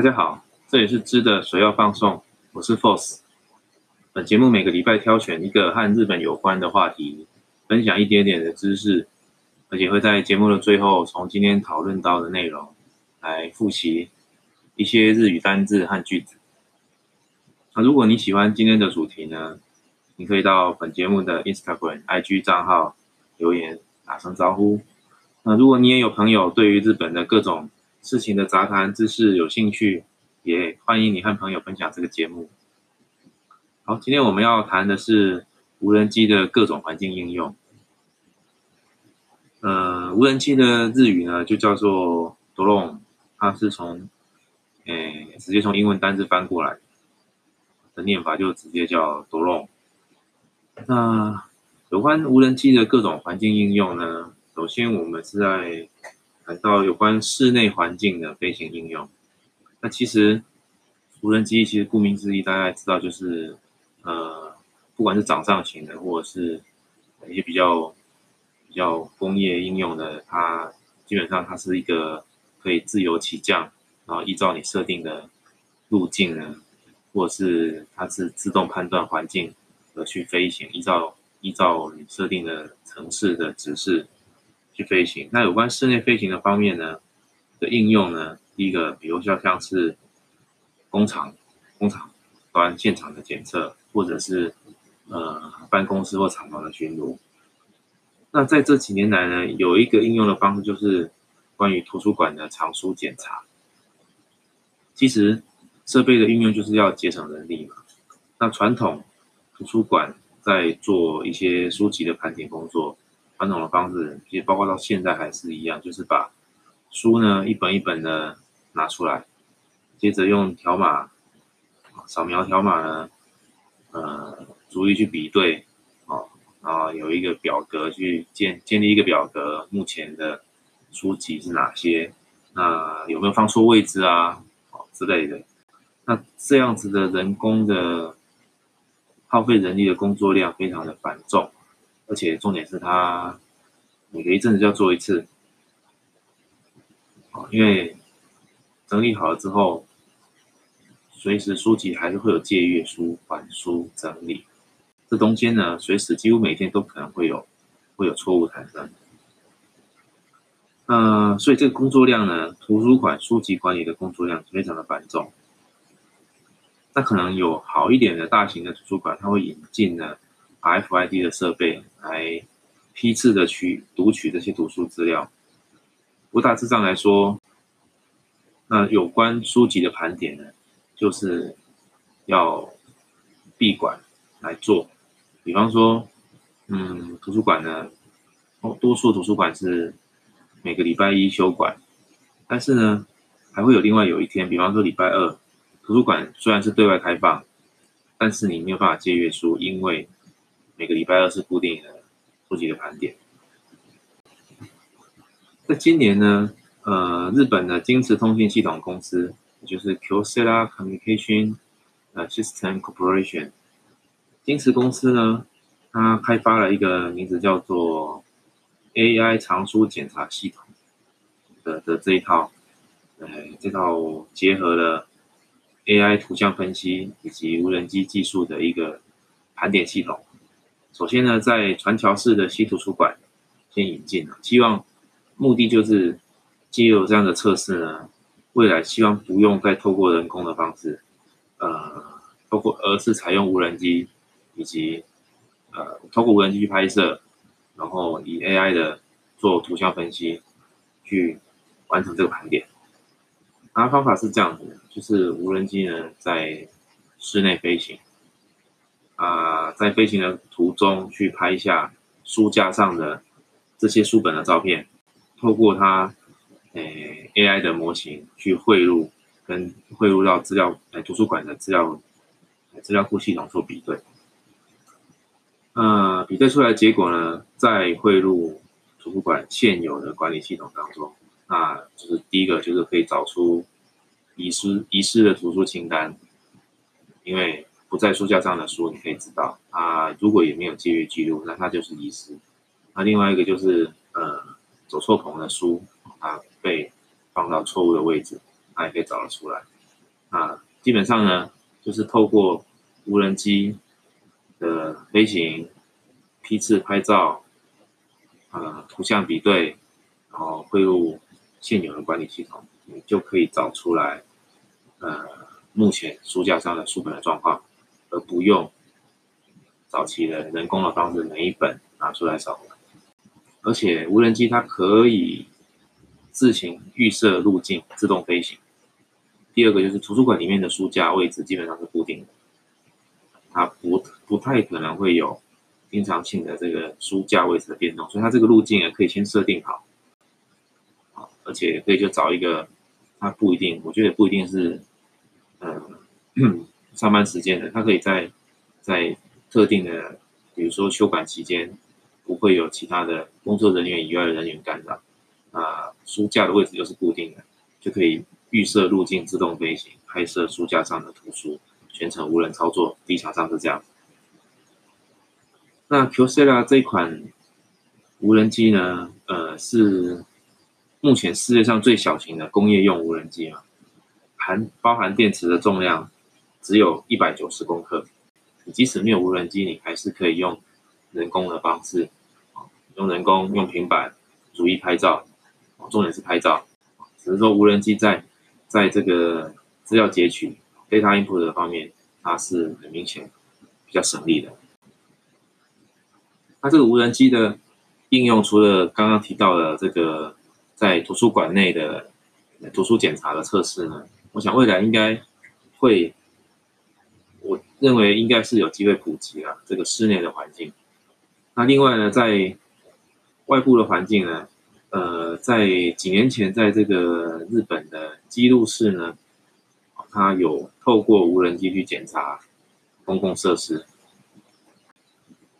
大家好，这里是知的水要放送，我是 Force。本节目每个礼拜挑选一个和日本有关的话题，分享一点点的知识，而且会在节目的最后，从今天讨论到的内容来复习一些日语单字和句子。那如果你喜欢今天的主题呢，你可以到本节目的 Instagram、IG 账号留言打声招呼。那如果你也有朋友对于日本的各种事情的杂谈知识有兴趣，也欢迎你和朋友分享这个节目。好，今天我们要谈的是无人机的各种环境应用。呃，无人机的日语呢就叫做 drone，它是从诶直接从英文单字翻过来的念法，就直接叫 drone。那有关无人机的各种环境应用呢，首先我们是在到有关室内环境的飞行应用，那其实无人机其实顾名思义，大家知道就是呃，不管是掌上型的，或者是一些比较比较工业应用的，它基本上它是一个可以自由起降，然后依照你设定的路径呢，或者是它是自动判断环境而去飞行，依照依照你设定的城市的指示。去飞行。那有关室内飞行的方面呢的应用呢？第一个，比如说像是工厂、工厂端现场的检测，或者是呃办公室或厂房的巡逻。那在这几年来呢，有一个应用的方式就是关于图书馆的藏书检查。其实设备的运用就是要节省人力嘛。那传统图书馆在做一些书籍的盘点工作。传统的方式，其实包括到现在还是一样，就是把书呢一本一本的拿出来，接着用条码扫描条码呢，呃，逐一去比对，哦，然后有一个表格去建建立一个表格，目前的书籍是哪些，那有没有放错位置啊，哦之类的，那这样子的人工的耗费人力的工作量非常的繁重。而且重点是它每隔一阵子就要做一次，啊，因为整理好了之后，随时书籍还是会有借阅书、还书、整理，这中间呢，随时几乎每天都可能会有会有错误产生。呃，所以这个工作量呢，图书馆书籍管理的工作量非常的繁重。那可能有好一点的大型的图书馆，它会引进呢。FID 的设备来批次的去读取这些图书资料。不大致上来说，那有关书籍的盘点呢，就是要闭馆来做。比方说，嗯，图书馆呢，哦多数图书馆是每个礼拜一休馆，但是呢，还会有另外有一天，比方说礼拜二，图书馆虽然是对外开放，但是你没有办法借阅书，因为每个礼拜二是固定的书籍的盘点。在今年呢，呃，日本的京瓷通信系统公司，也就是 Kyocera Communication 呃 System Corporation，京瓷公司呢，它开发了一个名字叫做 AI 藏书检查系统的的这一套，呃，这套结合了 AI 图像分析以及无人机技术的一个盘点系统。首先呢，在传桥市的西图书馆先引进了，希望目的就是借由这样的测试呢，未来希望不用再透过人工的方式，呃，透过而是采用无人机以及呃，透过无人机去拍摄，然后以 AI 的做图像分析去完成这个盘点。它方法是这样子，就是无人机呢在室内飞行。啊，在飞行的途中去拍下书架上的这些书本的照片，透过它诶 AI 的模型去汇入，跟汇入到资料诶图书馆的资料资料库系统做比对。呃，比对出来的结果呢，再汇入图书馆现有的管理系统当中，那就是第一个就是可以找出遗失遗失的图书清单，因为。不在书架上的书，你可以知道啊。如果也没有借阅记录，那它就是遗失。那另外一个就是，呃，走错棚的书，啊被放到错误的位置，它也可以找得出来。啊，基本上呢，就是透过无人机的飞行、批次拍照、呃图像比对，然后汇入现有的管理系统，你就可以找出来，呃，目前书架上的书本的状况，而不用早期的人工的方式每一本拿出来扫。而且无人机它可以自行预设路径，自动飞行。第二个就是图书馆里面的书架位置基本上是固定的，它不不太可能会有经常性的这个书架位置的变动，所以它这个路径啊可以先设定好，好，而且可以就找一个，它不一定，我觉得也不一定是，嗯，上班时间的，它可以在在特定的，比如说休馆期间。不会有其他的工作人员以外的人员干扰，啊，书架的位置就是固定的，就可以预设路径自动飞行，拍摄书架上的图书，全程无人操作，地场上是这样。那 Q C a 这款无人机呢，呃，是目前世界上最小型的工业用无人机嘛，含包含电池的重量只有一百九十公克，你即使没有无人机，你还是可以用人工的方式。用人工用平板逐一拍照，重点是拍照，只是说无人机在在这个资料截取 data input 的方面，它是很明显比较省力的。它这个无人机的应用，除了刚刚提到的这个在图书馆内的图书检查的测试呢，我想未来应该会，认为应该是有机会普及了这个室内的环境。那另外呢，在外部的环境呢，呃，在几年前，在这个日本的基路市呢，它有透过无人机去检查公共设施。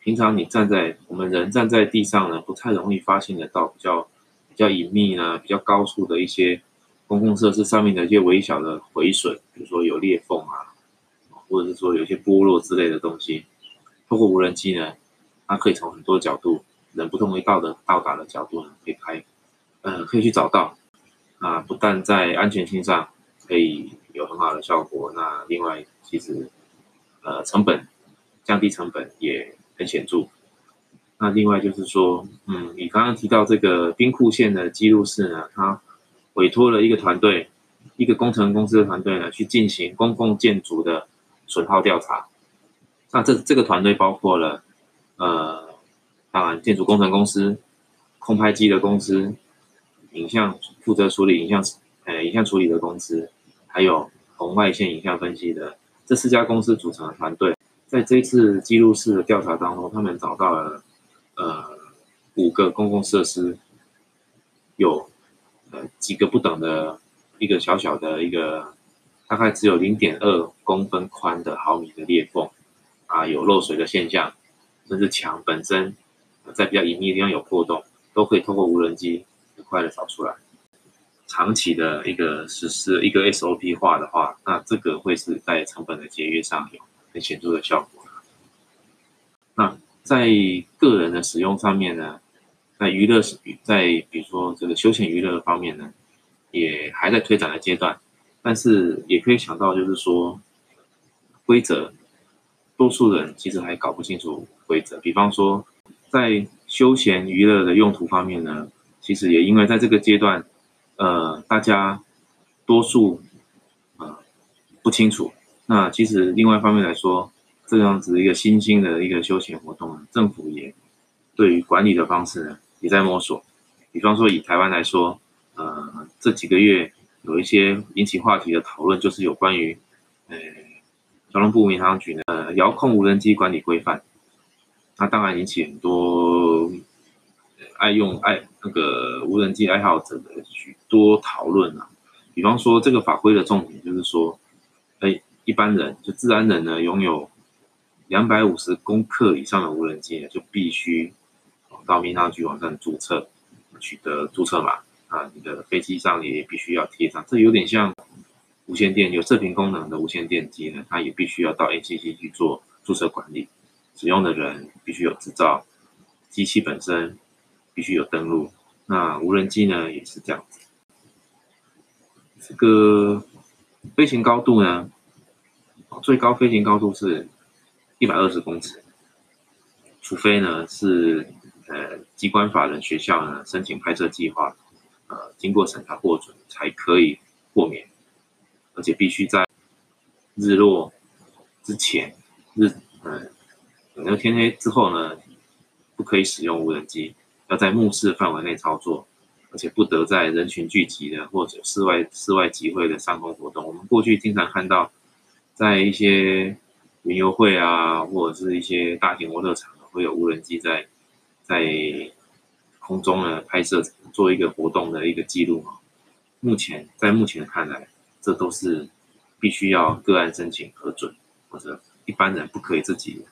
平常你站在我们人站在地上呢，不太容易发现得到比较比较隐秘呢、比较高处的一些公共设施上面的一些微小的毁损，比如说有裂缝啊，或者是说有些剥落之类的东西，透过无人机呢，它可以从很多角度。人不同于到的到达的角度呢，可以拍，呃，可以去找到，啊，不但在安全性上可以有很好的效果，那另外其实，呃，成本降低成本也很显著。那另外就是说，嗯，你刚刚提到这个兵库县的记录室呢，它委托了一个团队，一个工程公司的团队呢，去进行公共建筑的损耗调查。那这这个团队包括了，呃。当然，建筑工程公司、空拍机的公司、影像负责处理影像呃影像处理的公司，还有红外线影像分析的这四家公司组成的团队，在这一次记录式的调查当中，他们找到了呃五个公共设施有呃几个不等的一个小小的一个大概只有零点二公分宽的毫米的裂缝啊，有漏水的现象，甚至墙本身。在比较隐秘的地方有破洞，都可以通过无人机很快的找出来。长期的一个实施一个 SOP 化的话，那这个会是在成本的节约上有很显著的效果。那在个人的使用上面呢，在娱乐在比如说这个休闲娱乐方面呢，也还在推展的阶段。但是也可以想到，就是说规则，多数人其实还搞不清楚规则。比方说。在休闲娱乐的用途方面呢，其实也因为在这个阶段，呃，大家多数呃不清楚。那其实另外一方面来说，这样子一个新兴的一个休闲活动，政府也对于管理的方式呢也在摸索。比方说以台湾来说，呃，这几个月有一些引起话题的讨论，就是有关于呃交通部民航局呢遥控无人机管理规范。那当然引起很多爱用爱那个无人机爱好者的许多讨论啊。比方说，这个法规的重点就是说，哎，一般人就自然人呢，拥有两百五十公克以上的无人机，就必须到民航局网站注册，取得注册码啊。你的飞机上也必须要贴上，这有点像无线电有射频功能的无线电机呢，它也必须要到 ACC 去做注册管理。使用的人必须有执照，机器本身必须有登录。那无人机呢也是这样子。这个飞行高度呢，最高飞行高度是一百二十公尺，除非呢是呃机关法人学校呢申请拍摄计划，呃经过审查获准才可以豁免，而且必须在日落之前日呃等到天黑之后呢，不可以使用无人机，要在目视范围内操作。而且不得在人群聚集的或者室外室外集会的上空活动。我们过去经常看到，在一些云游会啊，或者是一些大型游乐场，会有无人机在在空中呢拍摄，做一个活动的一个记录啊。目前在目前看来，这都是必须要个案申请核准，或者一般人不可以自己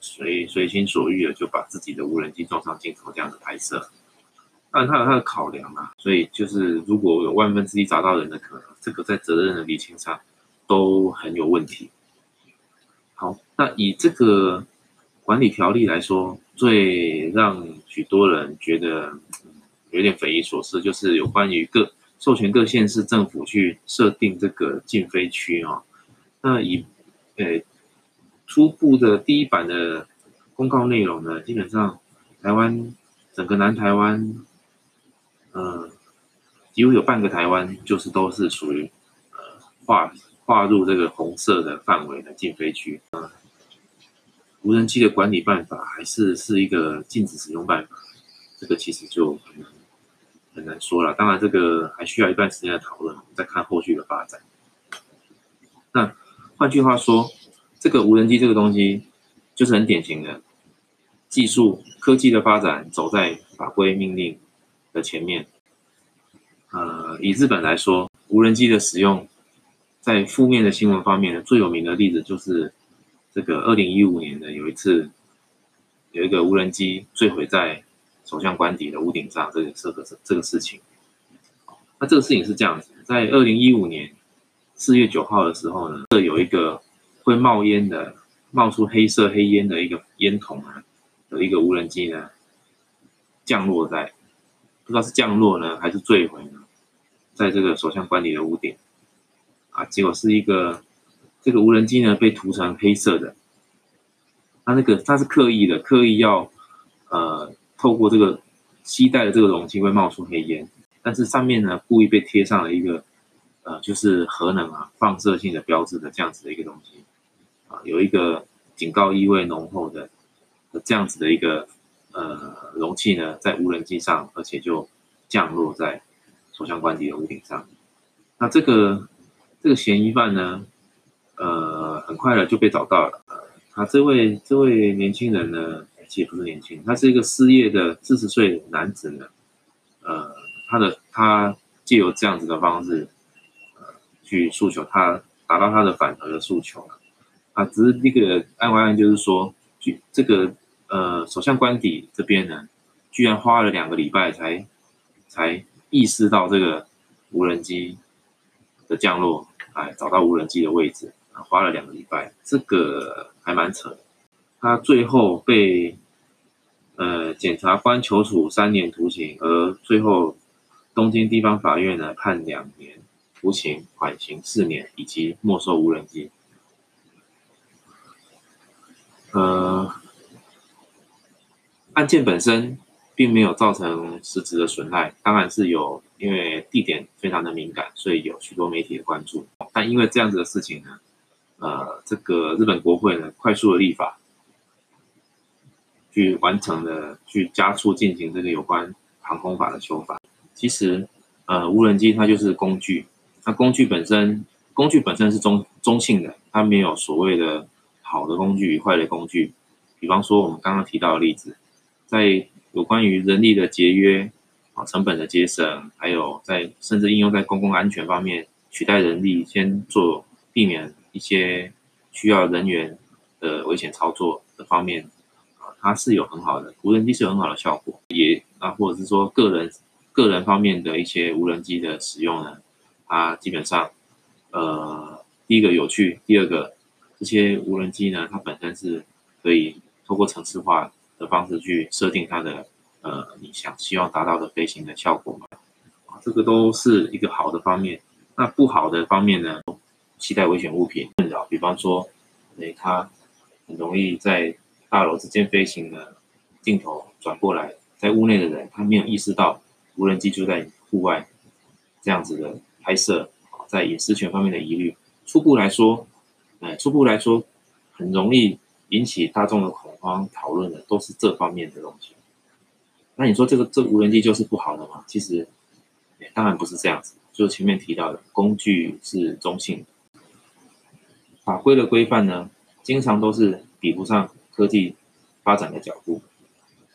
随随心所欲的就把自己的无人机装上镜头这样子拍摄。但它有它的考量啊，所以就是如果有万分之一找到人的可能，这个在责任的厘清上都很有问题。好，那以这个管理条例来说，最让许多人觉得有点匪夷所思，就是有关于各授权各县市政府去设定这个禁飞区啊。那以呃初步的第一版的公告内容呢，基本上台湾整个南台湾。嗯，几乎有半个台湾就是都是属于呃划划入这个红色的范围的禁飞区。嗯，无人机的管理办法还是是一个禁止使用办法，这个其实就很难很难说了。当然，这个还需要一段时间的讨论，再看后续的发展。那换句话说，这个无人机这个东西就是很典型的技术科技的发展走在法规命令。的前面，呃，以日本来说，无人机的使用，在负面的新闻方面呢，最有名的例子就是这个二零一五年的有一次，有一个无人机坠毁在首相官邸的屋顶上，这个这个这个事情。那这个事情是这样子，在二零一五年四月九号的时候呢，这有一个会冒烟的、冒出黑色黑烟的一个烟筒啊，有一个无人机呢降落在。不知道是降落呢，还是坠毁呢？在这个首相官邸的屋顶，啊，结果是一个这个无人机呢被涂成黑色的。它那个它是刻意的，刻意要呃透过这个吸带的这个容器会冒出黑烟，但是上面呢故意被贴上了一个呃就是核能啊放射性的标志的这样子的一个东西，啊，有一个警告意味浓厚的这样子的一个。呃，容器呢在无人机上，而且就降落在首相官邸的屋顶上。那这个这个嫌疑犯呢，呃，很快的就被找到了。他这位这位年轻人呢，其实不是年轻，他是一个失业的四十岁男子呢。呃，他的他借由这样子的方式，呃，去诉求他达到他的反核的诉求了。啊，只是那个案外案就是说，据这个。呃，首相官邸这边呢，居然花了两个礼拜才才意识到这个无人机的降落，哎，找到无人机的位置花了两个礼拜，这个还蛮扯。他最后被呃检察官求处三年徒刑，而最后东京地方法院呢判两年徒刑，缓刑四年，以及没收无人机。呃。案件本身并没有造成实质的损害，当然是有，因为地点非常的敏感，所以有许多媒体的关注。但因为这样子的事情呢，呃，这个日本国会呢快速的立法，去完成了，去加速进行这个有关航空法的修法。其实，呃，无人机它就是工具，它工具本身，工具本身是中中性的，它没有所谓的好的工具与坏的工具。比方说我们刚刚提到的例子。在有关于人力的节约啊，成本的节省，还有在甚至应用在公共安全方面，取代人力先做，避免一些需要人员的危险操作的方面啊，它是有很好的无人机是有很好的效果，也啊，或者是说个人个人方面的一些无人机的使用呢，它基本上呃，第一个有趣，第二个这些无人机呢，它本身是可以通过城市化。的方式去设定它的呃，你想希望达到的飞行的效果嘛？啊，这个都是一个好的方面。那不好的方面呢？携带危险物品困扰，比方说，诶，他很容易在大楼之间飞行的，镜头转过来，在屋内的人他没有意识到无人机就在户外，这样子的拍摄，在隐私权方面的疑虑，初步来说，哎，初步来说，很容易引起大众的恐慌讨论的都是这方面的东西。那你说这个这无人机就是不好的吗？其实，当然不是这样子。就前面提到的，工具是中性的，法规的规范呢，经常都是比不上科技发展的脚步。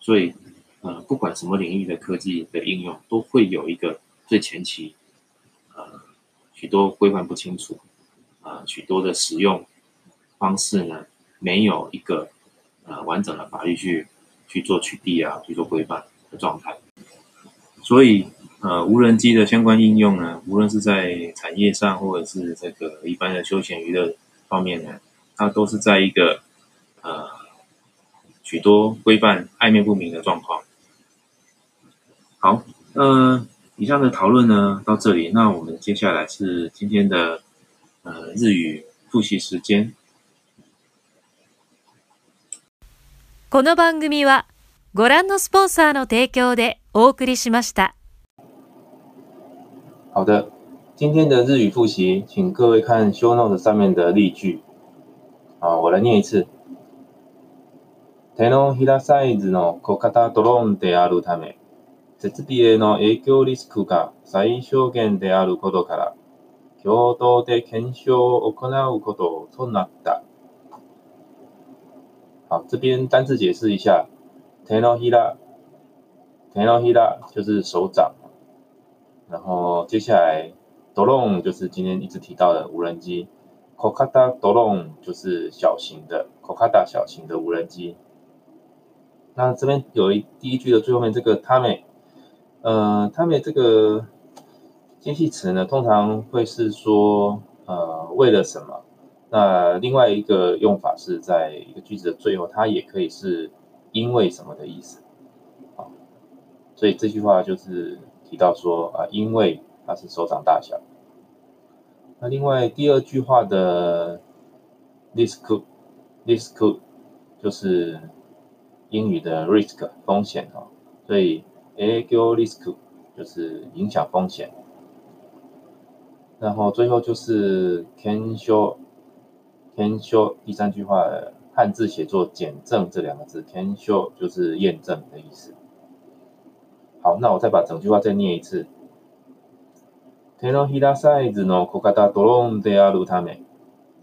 所以，呃，不管什么领域的科技的应用，都会有一个最前期，呃，许多规范不清楚，呃，许多的使用方式呢，没有一个呃完整的法律去。去做取缔啊，去做规范的状态。所以，呃，无人机的相关应用呢，无论是在产业上，或者是这个一般的休闲娱乐方面呢，它都是在一个呃许多规范暧昧不明的状况。好，呃，以上的讨论呢到这里，那我们接下来是今天的呃日语复习时间。この番組はご覧のスポンサーの提供でお送りしました。好的， 今天的日语复习，请各位看 show note 上面的例句。啊，我来念一次。手のひらサイズの小型ドローンであるため、設備への影響リスクが最小限であることから、共同で検証を行うこととなった。好，这边单字解释一下，tenohira，tenohira 就是手掌，然后接下来 drone 就是今天一直提到的无人机，kokata drone 就是小型的，kokata 小型的无人机。那这边有一第一句的最后面这个 tame，呃，tame 这个介系词呢，通常会是说呃为了什么。那另外一个用法是在一个句子的最后，它也可以是因为什么的意思，啊，所以这句话就是提到说啊，因为它是手掌大小。那另外第二句话的 this could，this could 就是英语的 risk 风险哦，所以 a g o risk 就是影响风险。然后最后就是 can show。can show 第三句话汉字写作检证这两个字，can show 就是验证的意思。好，那我再把整句话再念一次。手のひらサイズの小型ドローンであるため、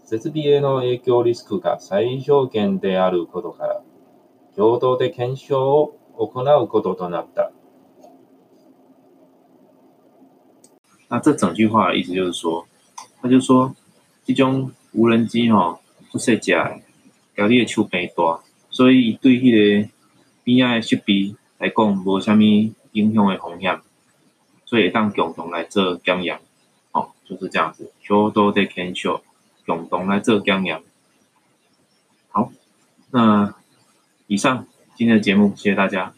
設備への影響リスクが最小限であることから、共同で検証を行うこととなった。那这整句话的意思就是说，他就说，这种无人机吼，出细只诶，交你诶手边大，所以伊对迄个边仔诶设备来讲，无虾米影响诶风险，所以当共同来做检验，哦，就是这样子，小多的检修，共同来做检验。好，那以上今天的节目，谢谢大家。